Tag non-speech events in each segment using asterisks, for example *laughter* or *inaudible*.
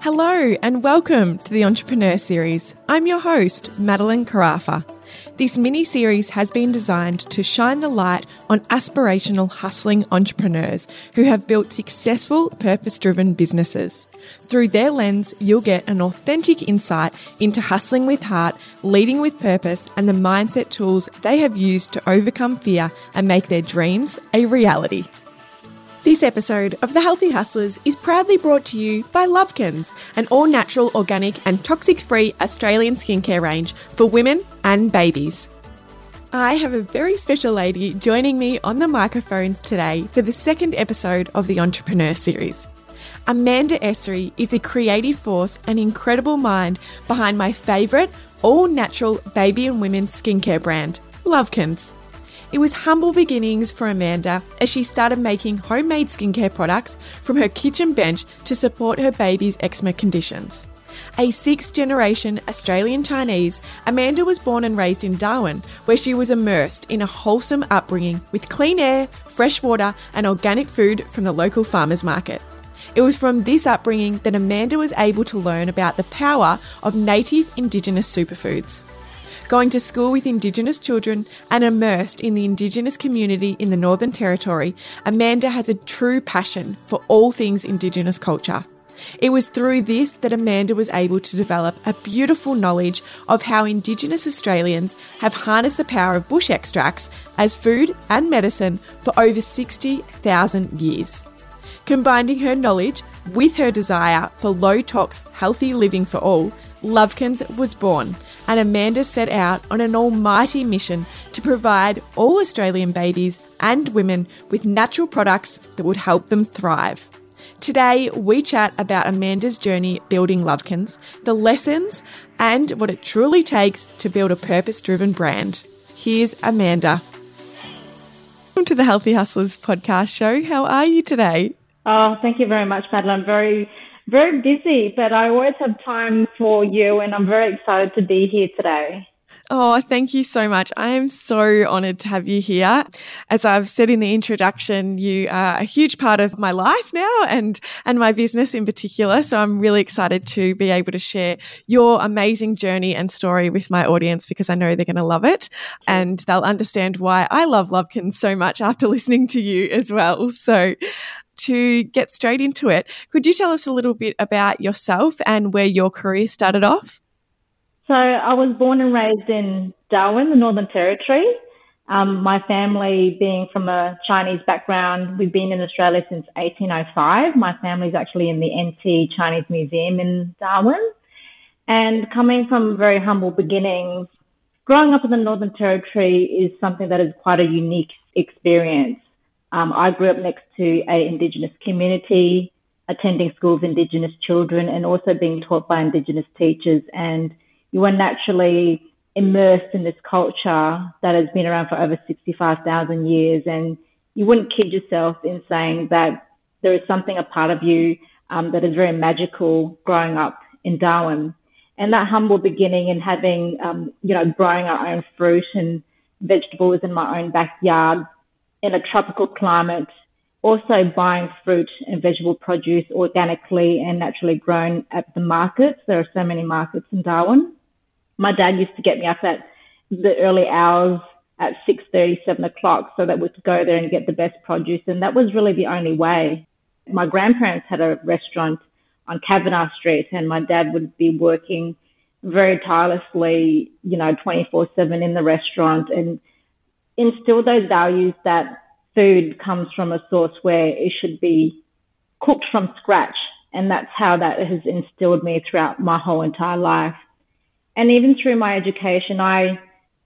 Hello and welcome to the Entrepreneur Series. I'm your host, Madeline Carafa. This mini series has been designed to shine the light on aspirational hustling entrepreneurs who have built successful, purpose driven businesses. Through their lens, you'll get an authentic insight into hustling with heart, leading with purpose, and the mindset tools they have used to overcome fear and make their dreams a reality. This episode of The Healthy Hustlers is proudly brought to you by Lovekins, an all natural, organic, and toxic free Australian skincare range for women and babies. I have a very special lady joining me on the microphones today for the second episode of the Entrepreneur Series. Amanda Essery is a creative force and incredible mind behind my favourite all natural baby and women skincare brand, Lovekins. It was humble beginnings for Amanda as she started making homemade skincare products from her kitchen bench to support her baby's eczema conditions. A sixth generation Australian Chinese, Amanda was born and raised in Darwin, where she was immersed in a wholesome upbringing with clean air, fresh water, and organic food from the local farmers market. It was from this upbringing that Amanda was able to learn about the power of native Indigenous superfoods going to school with Indigenous children, and immersed in the Indigenous community in the Northern Territory, Amanda has a true passion for all things Indigenous culture. It was through this that Amanda was able to develop a beautiful knowledge of how Indigenous Australians have harnessed the power of bush extracts as food and medicine for over 60,000 years. Combining her knowledge with her desire for low tox, healthy living for all, Lovekins was born, and Amanda set out on an almighty mission to provide all Australian babies and women with natural products that would help them thrive. Today, we chat about Amanda's journey building Lovekins, the lessons, and what it truly takes to build a purpose driven brand. Here's Amanda. Welcome to the Healthy Hustlers podcast show. How are you today? Oh, thank you very much, Madeline. Very very busy, but I always have time for you, and I'm very excited to be here today. Oh, thank you so much. I am so honored to have you here. As I've said in the introduction, you are a huge part of my life now and, and my business in particular. So I'm really excited to be able to share your amazing journey and story with my audience because I know they're going to love it and they'll understand why I love Lovekins so much after *laughs* listening to you as well. So to get straight into it, could you tell us a little bit about yourself and where your career started off? So I was born and raised in Darwin, the Northern Territory. Um, my family being from a Chinese background, we've been in Australia since 1805. My family's actually in the NT Chinese Museum in Darwin. And coming from very humble beginnings, growing up in the Northern Territory is something that is quite a unique experience. Um, I grew up next to a Indigenous community, attending schools Indigenous children, and also being taught by Indigenous teachers. And you are naturally immersed in this culture that has been around for over 65,000 years. And you wouldn't kid yourself in saying that there is something a part of you um, that is very magical growing up in Darwin. And that humble beginning and having, um, you know, growing our own fruit and vegetables in my own backyard in a tropical climate, also buying fruit and vegetable produce organically and naturally grown at the markets. There are so many markets in Darwin. My dad used to get me up at the early hours at 6.30, 7 o'clock so that we could go there and get the best produce. And that was really the only way. My grandparents had a restaurant on Cavenagh Street and my dad would be working very tirelessly, you know, 24 seven in the restaurant and instill those values that food comes from a source where it should be cooked from scratch. And that's how that has instilled me throughout my whole entire life. And even through my education, I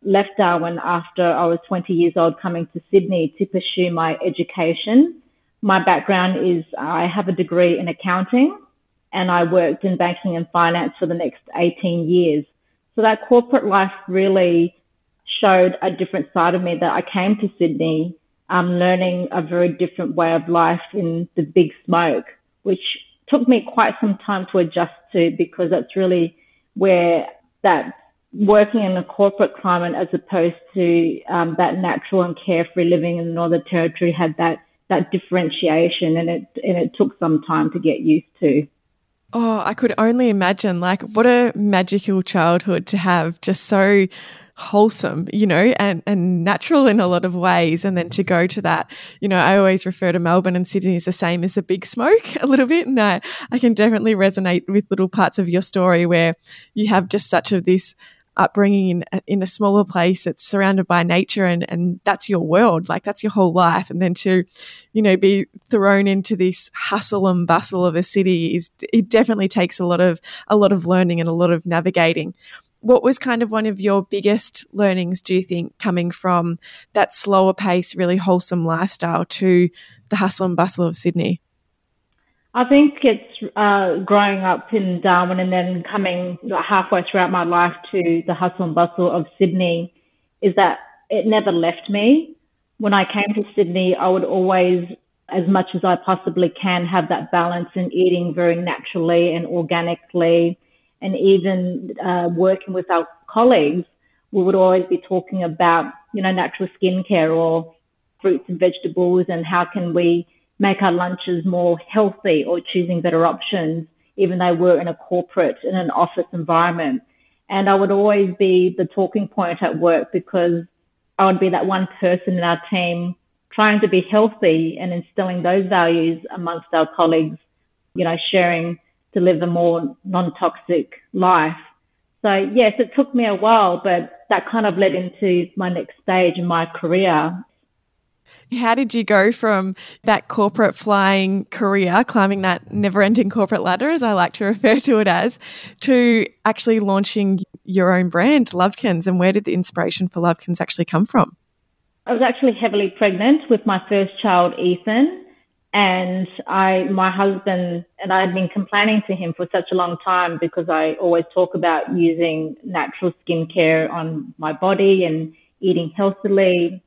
left Darwin after I was 20 years old coming to Sydney to pursue my education. My background is I have a degree in accounting and I worked in banking and finance for the next 18 years. So that corporate life really showed a different side of me that I came to Sydney, um, learning a very different way of life in the big smoke, which took me quite some time to adjust to because that's really where that working in a corporate climate as opposed to um, that natural and carefree living in the Northern Territory had that that differentiation and it and it took some time to get used to. Oh, I could only imagine. Like, what a magical childhood to have, just so wholesome, you know, and, and natural in a lot of ways. And then to go to that, you know, I always refer to Melbourne and Sydney as the same as the big smoke *laughs* a little bit. And I, I can definitely resonate with little parts of your story where you have just such of this upbringing in, in a smaller place that's surrounded by nature and, and that's your world like that's your whole life and then to you know be thrown into this hustle and bustle of a city is it definitely takes a lot of a lot of learning and a lot of navigating what was kind of one of your biggest learnings do you think coming from that slower pace really wholesome lifestyle to the hustle and bustle of sydney I think it's uh, growing up in Darwin and then coming halfway throughout my life to the hustle and bustle of Sydney is that it never left me. When I came to Sydney, I would always, as much as I possibly can, have that balance in eating very naturally and organically. And even uh, working with our colleagues, we would always be talking about, you know, natural skincare or fruits and vegetables and how can we make our lunches more healthy or choosing better options, even though we're in a corporate, in an office environment. And I would always be the talking point at work because I would be that one person in our team trying to be healthy and instilling those values amongst our colleagues, you know, sharing to live a more non-toxic life. So yes, it took me a while, but that kind of led into my next stage in my career how did you go from that corporate flying career, climbing that never ending corporate ladder, as I like to *laughs* refer to it as, to actually launching your own brand, Lovekins? And where did the inspiration for Lovekins actually come from? I was actually heavily pregnant with my first child, Ethan. And I, my husband and I had been complaining to him for such a long time because I always talk about using natural skincare on my body and eating healthily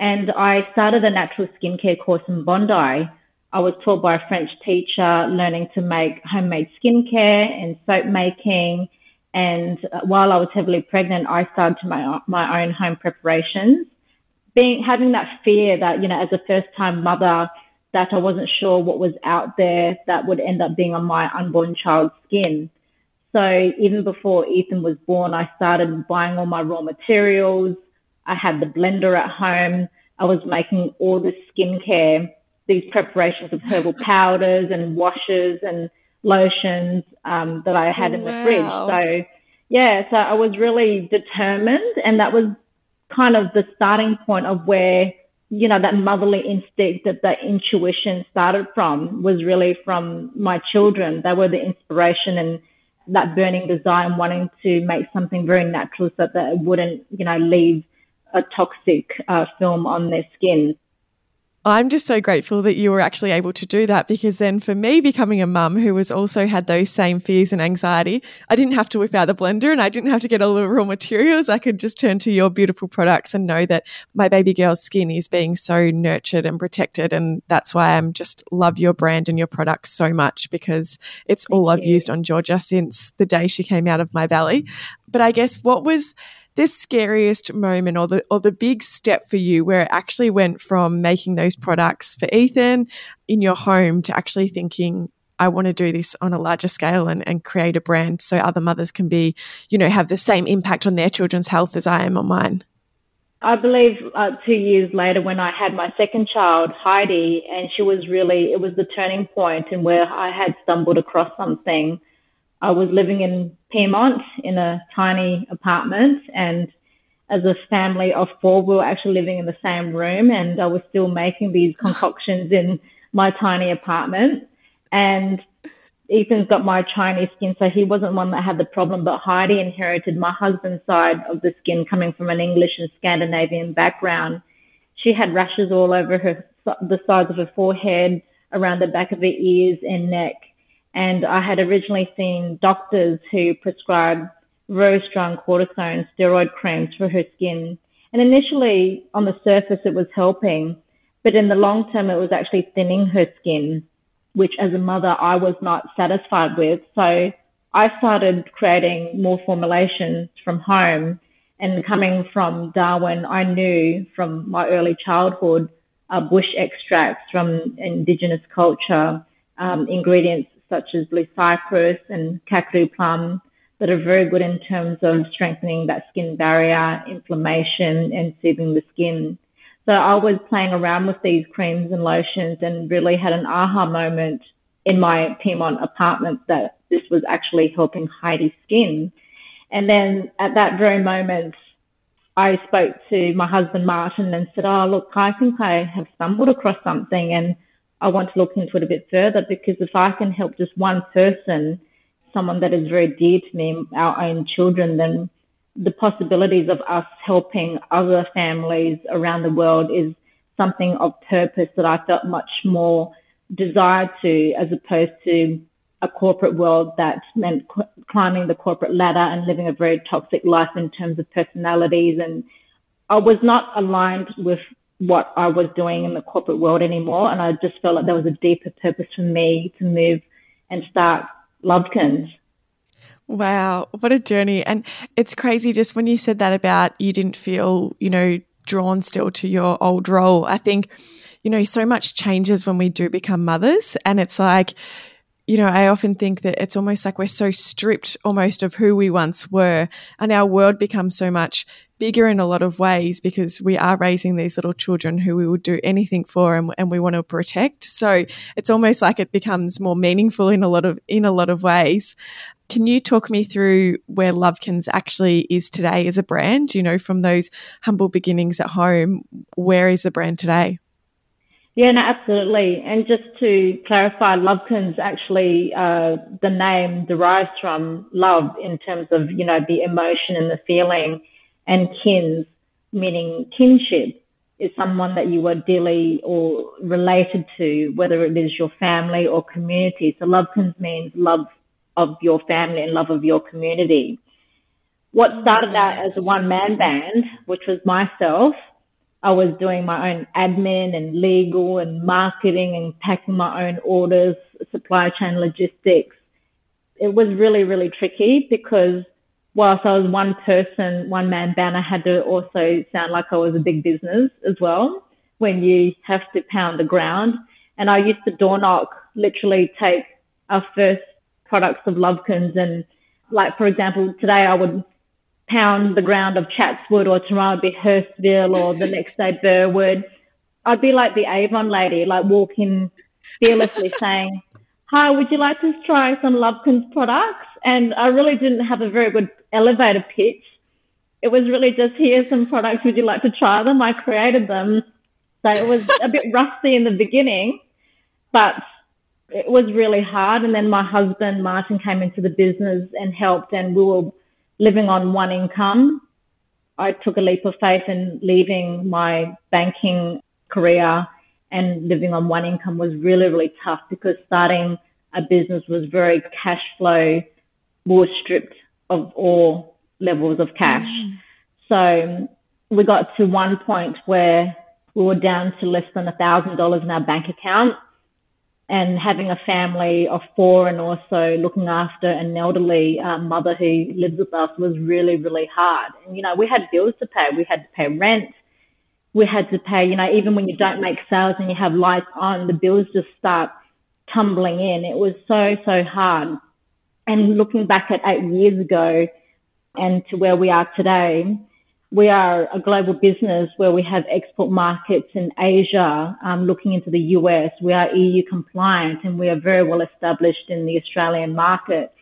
and I started a natural skincare course in Bondi. I was taught by a French teacher learning to make homemade skincare and soap making. And uh, while I was heavily pregnant, I started my, my own home preparations. Being, having that fear that, you know, as a first time mother, that I wasn't sure what was out there that would end up being on my unborn child's skin. So even before Ethan was born, I started buying all my raw materials, I had the blender at home. I was making all the skincare, these preparations of herbal powders and washes and lotions um, that I had in the fridge. So, yeah, so I was really determined, and that was kind of the starting point of where you know that motherly instinct that that intuition started from was really from my children. They were the inspiration and that burning desire wanting to make something very natural so that it wouldn't, you know, leave a toxic uh, film on their skin. I'm just so grateful that you were actually able to do that because then for me becoming a mum who was also had those same fears and anxiety, I didn't have to whip out the blender and I didn't have to get all the raw materials. I could just turn to your beautiful products and know that my baby girl's skin is being so nurtured and protected. And that's why I'm just love your brand and your products so much because it's Thank all you. I've used on Georgia since the day she came out of my belly. But I guess what was the scariest moment or the or the big step for you where it actually went from making those products for Ethan in your home to actually thinking I want to do this on a larger scale and, and create a brand so other mothers can be, you know, have the same impact on their children's health as I am on mine? I believe uh, two years later when I had my second child, Heidi, and she was really, it was the turning point and where I had stumbled across something I was living in Pyrmont in a tiny apartment and as a family of four, we were actually living in the same room and I was still making these *laughs* concoctions in my tiny apartment. And Ethan's got my Chinese skin, so he wasn't one that had the problem, but Heidi inherited my husband's side of the skin coming from an English and Scandinavian background. She had rashes all over her, the sides of her forehead, around the back of her ears and neck. And I had originally seen doctors who prescribed very strong cortisone steroid creams for her skin. And initially on the surface, it was helping, but in the long term, it was actually thinning her skin, which as a mother, I was not satisfied with. So I started creating more formulations from home and coming from Darwin, I knew from my early childhood, uh, bush extracts from indigenous culture, um, ingredients such as blue cypress and kakadu plum that are very good in terms of strengthening that skin barrier, inflammation, and soothing the skin. So I was playing around with these creams and lotions and really had an aha moment in my Pyrmont apartment that this was actually helping Heidi's skin. And then at that very moment, I spoke to my husband Martin and said, "Oh, look, I think I have stumbled across something, and I want to look into it a bit further because if I can help just one person, someone that is very dear to me, our own children, then the possibilities of us helping other families around the world is something of purpose that I felt much more desired to, as opposed to a corporate world that meant climbing the corporate ladder and living a very toxic life in terms of personalities. And I was not aligned with what I was doing in the corporate world anymore. And I just felt like there was a deeper purpose for me to move and start Lovekins. Wow, what a journey. And it's crazy just when you said that about you didn't feel, you know, drawn still to your old role. I think, you know, so much changes when we do become mothers. And it's like, you know, I often think that it's almost like we're so stripped almost of who we once were, and our world becomes so much bigger in a lot of ways because we are raising these little children who we would do anything for and, and we want to protect. So it's almost like it becomes more meaningful in a lot of in a lot of ways. Can you talk me through where Lovekins actually is today as a brand? You know, from those humble beginnings at home, where is the brand today? Yeah, no, absolutely. And just to clarify, Lovekins actually, uh, the name derives from love in terms of, you know, the emotion and the feeling and kins, meaning kinship is someone that you are dearly or related to, whether it is your family or community. So Lovekins means love of your family and love of your community. What oh, started out as a one man band, which was myself, I was doing my own admin and legal and marketing and packing my own orders, supply chain logistics. It was really, really tricky because whilst I was one person, one man band, I had to also sound like I was a big business as well when you have to pound the ground. And I used to door knock, literally take our first products of Lovekins and like, for example, today I would pound the ground of Chatswood or tomorrow would be Hurstville or the next day Burwood. I'd be like the Avon lady, like walking fearlessly saying, hi, would you like to try some Lovekins products? And I really didn't have a very good elevator pitch. It was really just here's some products. Would you like to try them? I created them. So it was a bit *laughs* rusty in the beginning, but it was really hard. And then my husband, Martin, came into the business and helped and we were living on one income. I took a leap of faith in leaving my banking career and living on one income was really, really tough because starting a business was very cash flow. We were stripped of all levels of cash. Mm. So we got to one point where we were down to less than a thousand dollars in our bank account and having a family of four and also looking after an elderly uh, mother who lives with us was really, really hard. And, you know, we had bills to pay. We had to pay rent. We had to pay, you know, even when you don't make sales and you have lights on, the bills just start tumbling in. It was so, so hard. And looking back at eight years ago and to where we are today, we are a global business where we have export markets in Asia, um, looking into the US. We are EU compliant and we are very well established in the Australian market.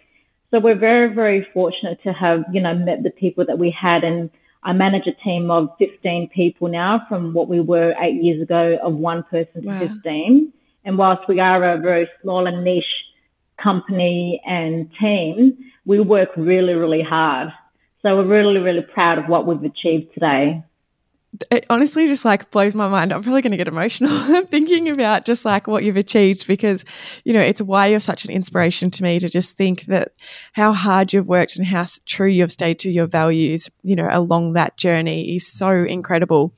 So we're very, very fortunate to have, you know, met the people that we had and I manage a team of 15 people now from what we were eight years ago of one person to wow. 15. And whilst we are a very small and niche company and team, we work really, really hard so we're really, really proud of what we've achieved today. It honestly just like blows my mind. I'm probably going to get emotional *laughs* thinking about just like what you've achieved because, you know, it's why you're such an inspiration to me to just think that how hard you've worked and how true you've stayed to your values, you know, along that journey is so incredible.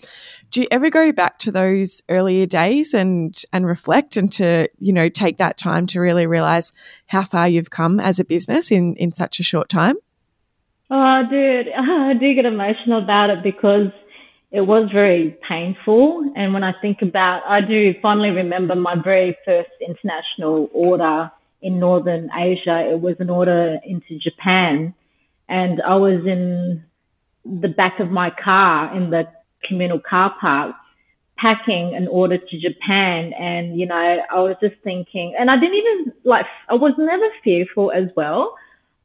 Do you ever go back to those earlier days and and reflect and to, you know, take that time to really realize how far you've come as a business in in such a short time? Oh, dude, *laughs* I do get emotional about it because it was very painful. And when I think about, I do fondly remember my very first international order in Northern Asia. It was an order into Japan. And I was in the back of my car in the communal car park packing an order to Japan. And, you know, I was just thinking, and I didn't even like, I was never fearful as well.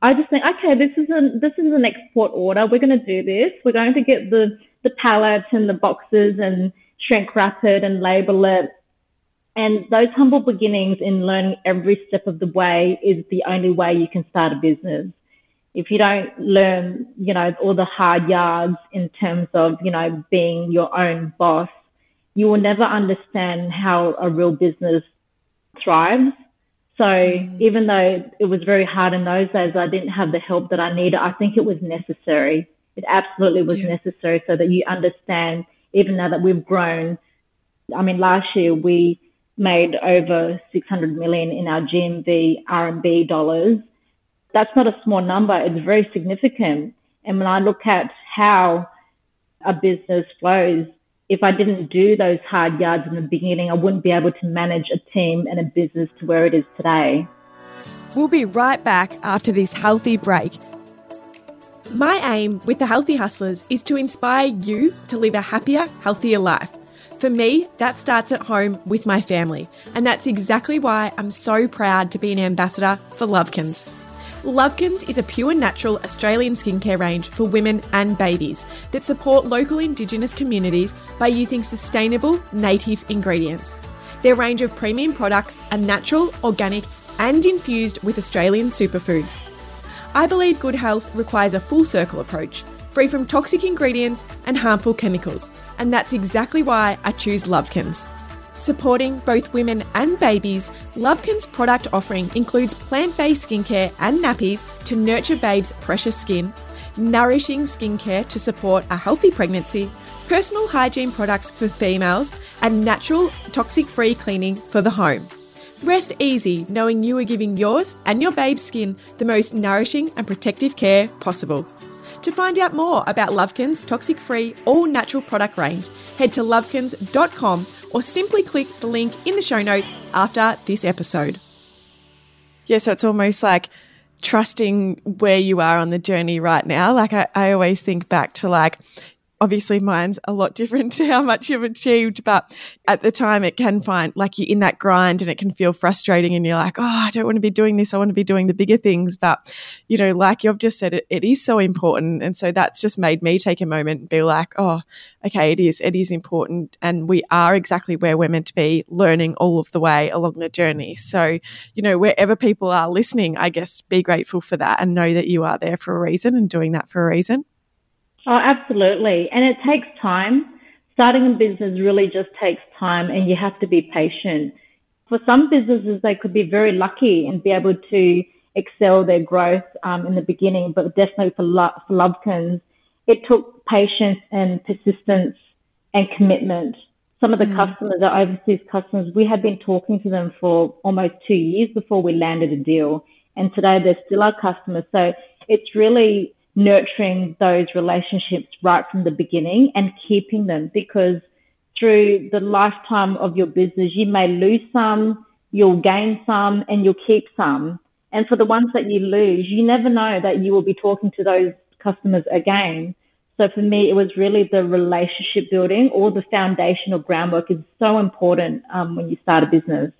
I just think, okay, this is a, this is an export order. We're going to do this. We're going to get the, the pallets and the boxes and shrink wrap it and label it. And those humble beginnings in learning every step of the way is the only way you can start a business. If you don't learn, you know, all the hard yards in terms of, you know, being your own boss, you will never understand how a real business thrives. So mm. even though it was very hard in those days, I didn't have the help that I needed. I think it was necessary. It absolutely was yeah. necessary so that you understand, even now that we've grown. I mean, last year we made over 600 million in our GMV RMB dollars. That's not a small number. It's very significant. And when I look at how a business flows, if I didn't do those hard yards in the beginning, I wouldn't be able to manage a team and a business to where it is today. We'll be right back after this healthy break. My aim with the Healthy Hustlers is to inspire you to live a happier, healthier life. For me, that starts at home with my family, and that's exactly why I'm so proud to be an ambassador for Lovekins. Lovekins is a pure natural Australian skincare range for women and babies that support local Indigenous communities by using sustainable native ingredients. Their range of premium products are natural, organic, and infused with Australian superfoods. I believe good health requires a full circle approach, free from toxic ingredients and harmful chemicals, and that's exactly why I choose Lovekins. Supporting both women and babies, Lovekin's product offering includes plant based skincare and nappies to nurture babes' precious skin, nourishing skincare to support a healthy pregnancy, personal hygiene products for females, and natural toxic free cleaning for the home. Rest easy knowing you are giving yours and your babe's skin the most nourishing and protective care possible. To find out more about Lovekin's toxic free, all natural product range, head to lovekins.com or simply click the link in the show notes after this episode. Yeah, so it's almost like trusting where you are on the journey right now. Like I, I always think back to like, obviously mine's a lot different to how much you've achieved but at the time it can find like you're in that grind and it can feel frustrating and you're like oh i don't want to be doing this. I want to be doing the bigger things. But you know like you've just said it, it is so important. And so that's just made me take a moment and be like oh okay it is it is important. And we are exactly where we're meant to be learning all of the way along the journey. So you know wherever people are listening i guess be grateful for that and know that you are there for a reason and doing that for a reason Oh, absolutely. And it takes time. Starting a business really just takes time and you have to be patient. For some businesses, they could be very lucky and be able to excel their growth um, in the beginning, but definitely for, Lo- for Lovekins, it took patience and persistence and commitment. Some of the mm. customers, our overseas customers, we had been talking to them for almost two years before we landed a deal. And today they're still our customers. So it's really nurturing those relationships right from the beginning and keeping them because through the lifetime of your business, you may lose some, you'll gain some, and you'll keep some. And for the ones that you lose, you never know that you will be talking to those customers again. So for me, it was really the relationship building or the foundational groundwork is so important um, when you start a business.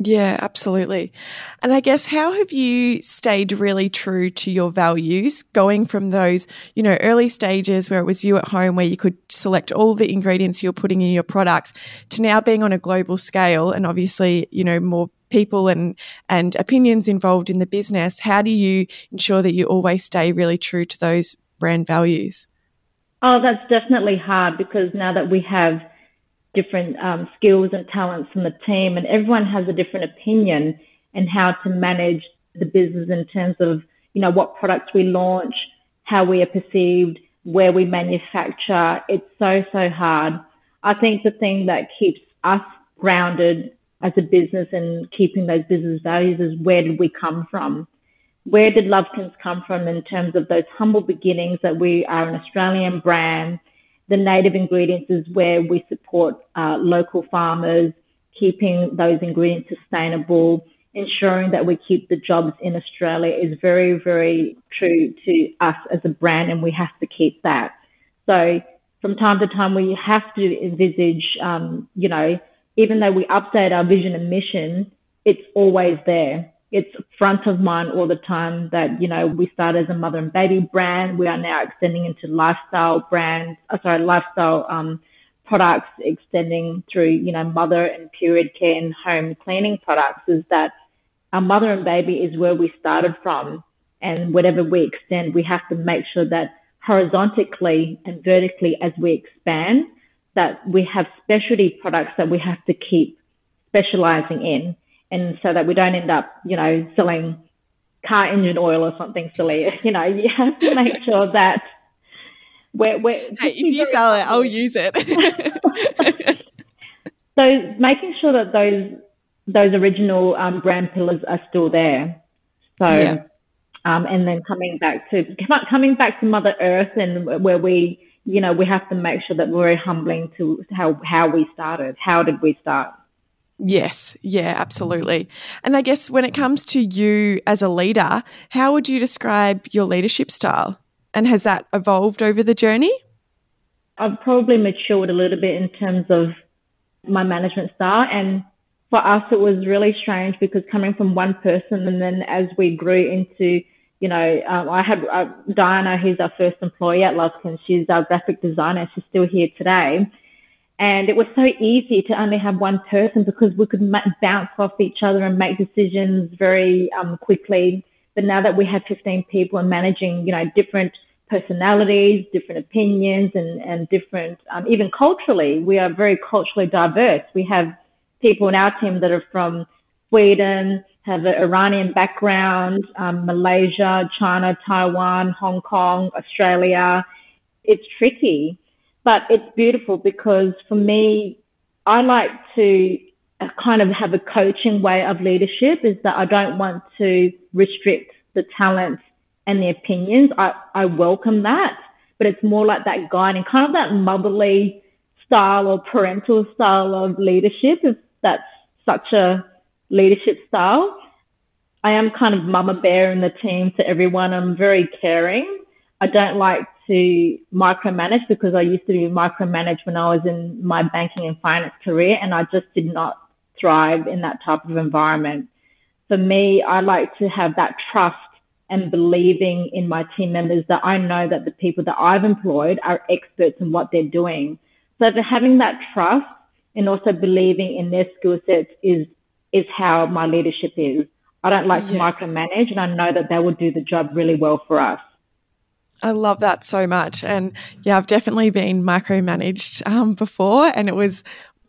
Yeah, absolutely. And I guess how have you stayed really true to your values going from those, you know, early stages where it was you at home where you could select all the ingredients you're putting in your products to now being on a global scale and obviously, you know, more people and and opinions involved in the business. How do you ensure that you always stay really true to those brand values? Oh, that's definitely hard because now that we have different um, skills and talents from the team, and everyone has a different opinion and how to manage the business in terms of you know what products we launch, how we are perceived, where we manufacture. It's so so hard. I think the thing that keeps us grounded as a business and keeping those business values is where did we come from? Where did Lovekins come from in terms of those humble beginnings that we are an Australian brand the native ingredients is where we support uh, local farmers, keeping those ingredients sustainable, ensuring that we keep the jobs in Australia is very, very true to us as a brand, and we have to keep that. So from time to time, we have to envisage, um, you know, even though we update our vision and mission, it's always there. It's front of mind all the time that, you know, we started as a mother and baby brand. We are now extending into lifestyle brands, uh, sorry, lifestyle, um, products extending through, you know, mother and period care and home cleaning products is that our mother and baby is where we started from. And whatever we extend, we have to make sure that horizontally and vertically as we expand, that we have specialty products that we have to keep specializing in. And so that we don't end up, you know, selling car engine oil or something silly. *laughs* You know, you have to make sure that we're, we're hey, if you sell it, I'll use it. *laughs* so making sure that those those original um, brand pillars are still there. So, yeah. um, and then coming back to coming back to Mother Earth and where we, you know, we have to make sure that we're very humbling to how how we started. How did we start? Yes, yeah, absolutely. And I guess when it comes to you as a leader, how would you describe your leadership style? And has that evolved over the journey? I've probably matured a little bit in terms of my management style. And for us, it was really strange because coming from one person and then as we grew into, you know, um, I had uh, Diana, who's our first employee at Lovekin. She's our graphic designer. She's still here today. And it was so easy to only have one person because we could bounce off each other and make decisions very um, quickly. But now that we have 15 people and managing, you know, different personalities, different opinions, and, and different, um, even culturally, we are very culturally diverse. We have people in our team that are from Sweden, have an Iranian background, um, Malaysia, China, Taiwan, Hong Kong, Australia. It's tricky but it's beautiful because for me, I like to kind of have a coaching way of leadership is that I don't want to restrict the talent and the opinions. I, I welcome that, but it's more like that guiding, kind of that motherly style or parental style of leadership, if that's such a leadership style. I am kind of mama bear in the team to everyone. I'm very caring. I don't like to micromanage because I used to be micromanaged when I was in my banking and finance career and I just did not thrive in that type of environment. For me, I like to have that trust and believing in my team members that I know that the people that I've employed are experts in what they're doing. So having that trust and also believing in their skill sets is, is how my leadership is. I don't like yeah. to micromanage and I know that they will do the job really well for us. I love that so much. And yeah, I've definitely been micromanaged um, before, and it was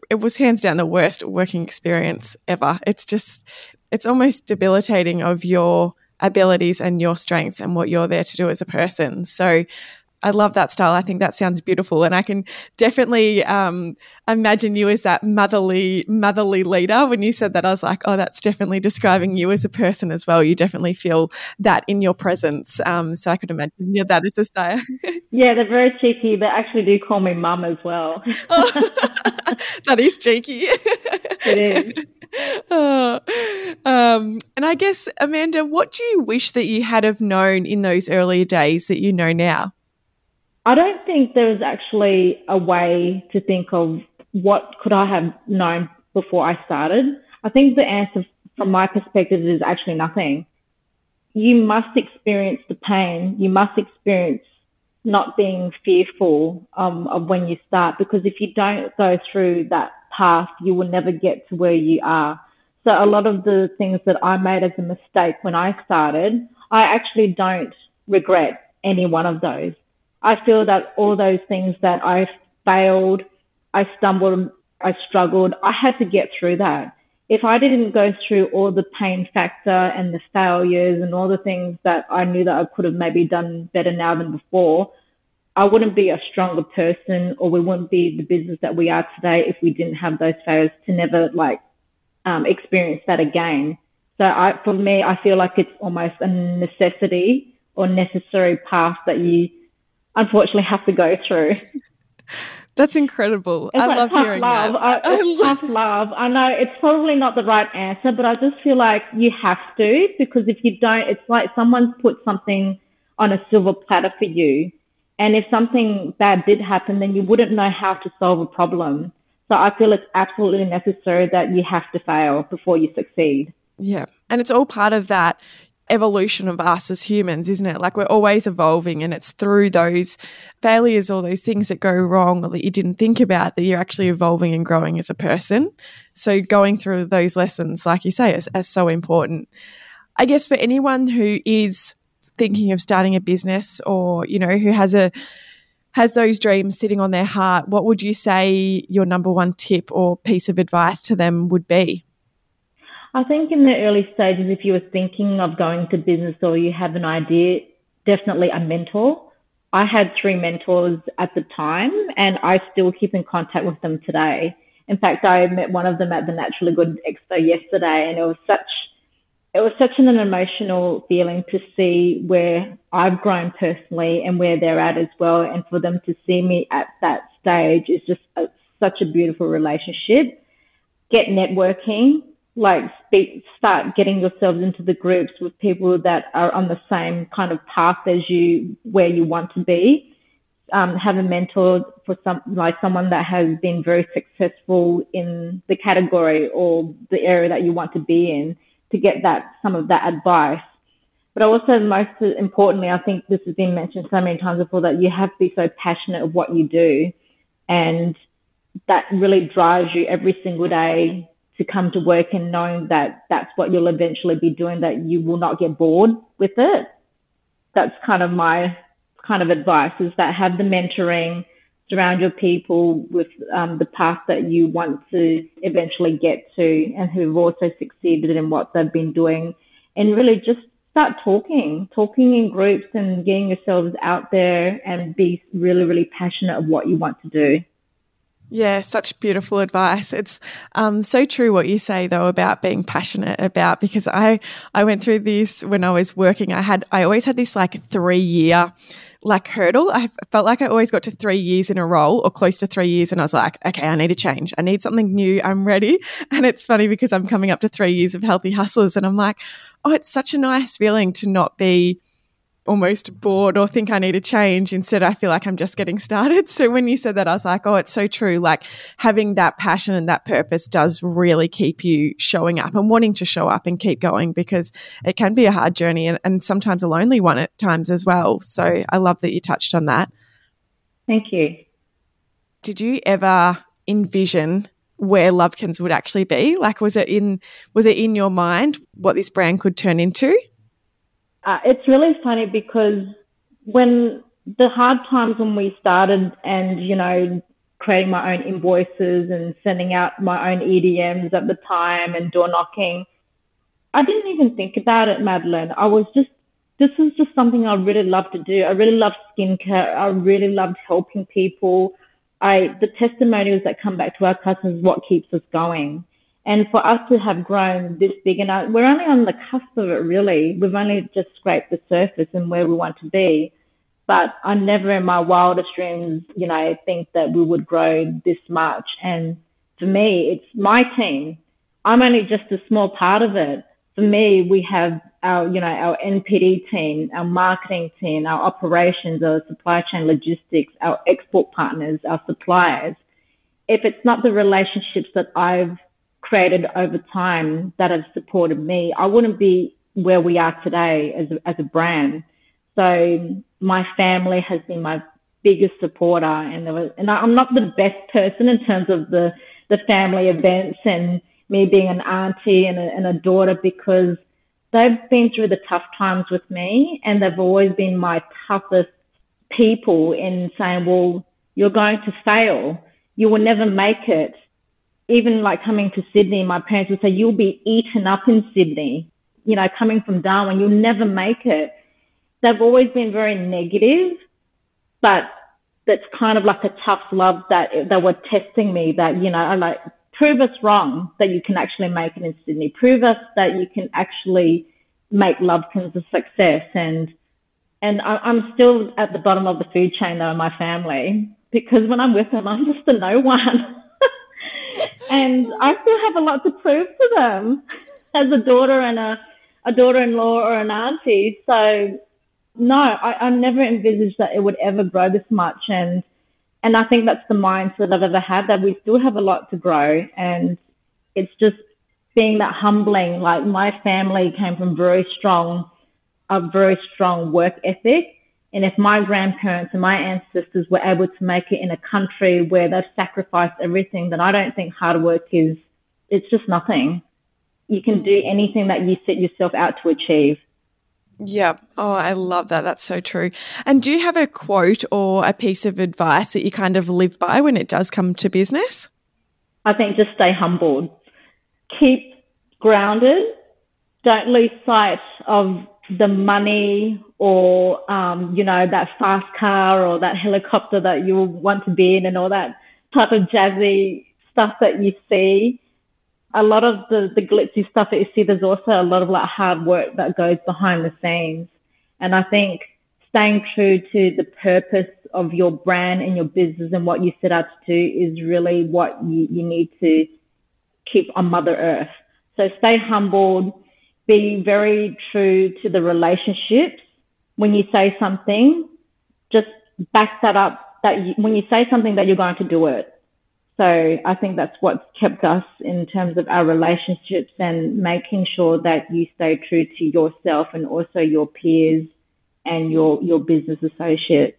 it was hands down the worst working experience ever. It's just it's almost debilitating of your abilities and your strengths and what you're there to do as a person. So I love that style. I think that sounds beautiful, and I can definitely um, imagine you as that motherly, motherly leader. When you said that, I was like, "Oh, that's definitely describing you as a person as well." You definitely feel that in your presence. Um, so I could imagine you're that as a style. *laughs* yeah, they're very cheeky. They actually do call me mum as well. oh, *laughs* that is cheeky. it is. Oh, *laughs* um, and I guess Amanda, what do you wish that you had have known in those earlier days that you know now? I don't think there's actually a way to think of what could I have known before I started. I think the answer from my perspective is actually nothing. You must experience the pain. You must experience not being fearful um, of when you start because if you don't go through that path, you will never get to where you are. So a lot of the things that I made as a mistake when I started, I actually don't regret any one of those. I feel that all those things that I failed, I stumbled, I struggled, I had to get through that. If I didn't go through all the pain factor and the failures and all the things that I knew that I could have maybe done better now than before, I wouldn't be a stronger person or we wouldn't be the business that we are today if we didn't have those failures to never like um, experience that again. So I, for me, I feel like it's almost a necessity or necessary path that you unfortunately have to go through. *laughs* That's incredible. It's I like love hearing love. that. I, it's tough love. I know it's probably not the right answer, but I just feel like you have to because if you don't, it's like someone's put something on a silver platter for you. And if something bad did happen, then you wouldn't know how to solve a problem. So I feel it's absolutely necessary that you have to fail before you succeed. Yeah. And it's all part of that evolution of us as humans, isn't it? Like we're always evolving, and it's through those failures or those things that go wrong or that you didn't think about that you're actually evolving and growing as a person. So, going through those lessons, like you say, is, is so important. I guess for anyone who is thinking of starting a business or, you know, who has a has those dreams sitting on their heart, what would you say your number one tip or piece of advice to them would be? I think in the early stages, if you were thinking of going to business or you have an idea, definitely a mentor. I had three mentors at the time and I still keep in contact with them today. In fact, I met one of them at the Naturally Good Expo yesterday and it was such, it was such an emotional feeling to see where I've grown personally and where they're at as well. And for them to see me at that stage is just a, such a beautiful relationship. Get networking, like start getting yourselves into the groups with people that are on the same kind of path as you, where you want to be. Um, have a mentor for some, like someone that has been very successful in the category or the area that you want to be in to get that, some of that advice. But also most importantly, I think this has been mentioned so many times before that you have to be so passionate of what you do and that really drives you every single day to come to work and knowing that that's what you'll eventually be doing, that you will not get bored with it. That's kind of my kind of advice is that have the mentoring, surround your people with um, the path that you want to eventually get to and who've also succeeded in what they've been doing and really just start talking, talking in groups and getting yourselves out there and be really, really passionate of what you want to do. Yeah, such beautiful advice. It's um, so true what you say though about being passionate about because I I went through this when I was working. I had I always had this like three year like hurdle. I felt like I always got to three years in a role or close to three years, and I was like, okay, I need a change. I need something new. I'm ready. *laughs* And it's funny because I'm coming up to three years of healthy hustlers, and I'm like, oh, it's such a nice feeling to not be almost bored or think I need a change. Instead, I feel like I'm just getting started. *laughs* So when you said that, I was like, oh, it's so true. Like having that passion and that purpose does really keep you showing up and wanting to show up and keep going because it can be a hard journey and, and sometimes a lonely one at times as well. So I love that you touched on that. Thank you. Did you ever envision where Lovekins would actually be? Like was it in was it in your mind what this brand could turn into? Uh, it's really funny because when the hard times when we started and, you know, creating my own invoices and sending out my own EDMs at the time and door knocking, I didn't even think about it, Madeline. I was just, this was just something I really loved to do. I really loved skincare. I really loved helping people. I, the testimonials that come back to our customers, is what keeps us going. And for us to have grown this big, and uh, we're only on the cusp of it really. We've only just scraped the surface and where we want to be. But I never in my wildest dreams, you know, think that we would grow this much. And for me, it's my team. I'm only just a small part of it. For me, we have our, you know, our NPD team, our marketing team, our operations, our supply chain logistics, our export partners, our suppliers. If it's not the relationships that I've created over time that have supported me, I wouldn't be where we are today as a, as a brand. So my family has been my biggest supporter and there was, and I'm not the best person in terms of the, the family events and me being an auntie and a, and a daughter because they've been through the tough times with me and they've always been my toughest people in saying, well, you're going to fail. You will never make it even like coming to Sydney, my parents would say, you'll be eaten up in Sydney. You know, coming from Darwin, you'll never make it. They've always been very negative, but that's kind of like a tough love that they were testing me that, you know, I like, prove us wrong that you can actually make it in Sydney. Prove us that you can actually make Lovekins a success. And, and I, I'm still at the bottom of the food chain though in my family. because when I'm with them, I'm just a no one. *laughs* and I still have a lot to prove to them as a daughter and a, a daughter-in-law or an auntie. So no, I, I never envisaged that it would ever grow this much. And, and I think that's the mindset I've ever had that we still have a lot to grow. And it's just being that humbling. Like my family came from very strong, a very strong work ethic. And if my grandparents and my ancestors were able to make it in a country where they've sacrificed everything, then I don't think hard work is, it's just nothing. You can do mm. anything that you set yourself out to achieve. Yeah. Oh, I love that. That's so true. And do you have a quote or a piece of advice that you kind of live by when it does come to business? I think just stay humbled. Keep grounded. Don't lose sight of the money or, um, you know, that fast car or that helicopter that you want to be in and all that type of jazzy stuff that you see a lot of the, the glitzy stuff that you see, there's also a lot of like hard work that goes behind the scenes. And I think staying true to the purpose of your brand and your business and what you set out to do is really what you, you need to keep on Mother Earth. So stay humbled, be very true to the relationships. When you say something, just back that up that you, when you say something that you're going to do it. So I think that's what's kept us in terms of our relationships and making sure that you stay true to yourself and also your peers and your, your business associates.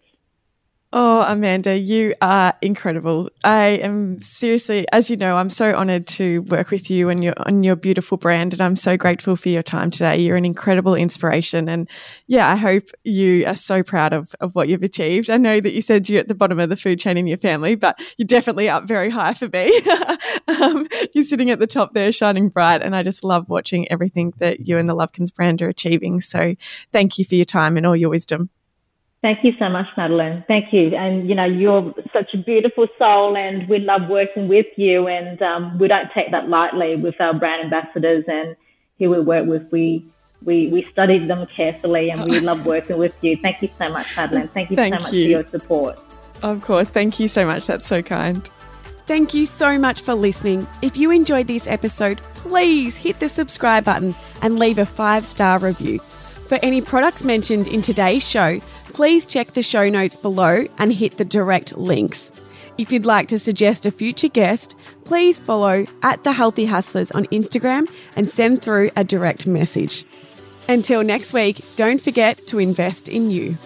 Oh, Amanda, you are incredible. I am seriously, as you know, I'm so honored to work with you and your on your beautiful brand, and I'm so grateful for your time today. You're an incredible inspiration, and yeah, I hope you are so proud of of what you've achieved. I know that you said you're at the bottom of the food chain in your family, but you're definitely up very high for me. *laughs* um, you're sitting at the top there, shining bright, and I just love watching everything that you and the Lovekins brand are achieving. So, thank you for your time and all your wisdom. Thank you so much, Madeline. Thank you. And, you know, you're such a beautiful soul and we love working with you and um, we don't take that lightly with our brand ambassadors and who we work with. We, we, we studied them carefully and we love working with you. Thank you so much, Madeline. Thank you Thank so much you. for your support. Of course. Thank you so much. That's so kind. Thank you so much for listening. If you enjoyed this episode, please hit the subscribe button and leave a five star review. For any products mentioned in today's show, please check the show notes below and hit the direct links. If you'd like to suggest a future guest, please follow at The Healthy Hustlers on Instagram and send through a direct message. Until next week, don't forget to invest in you.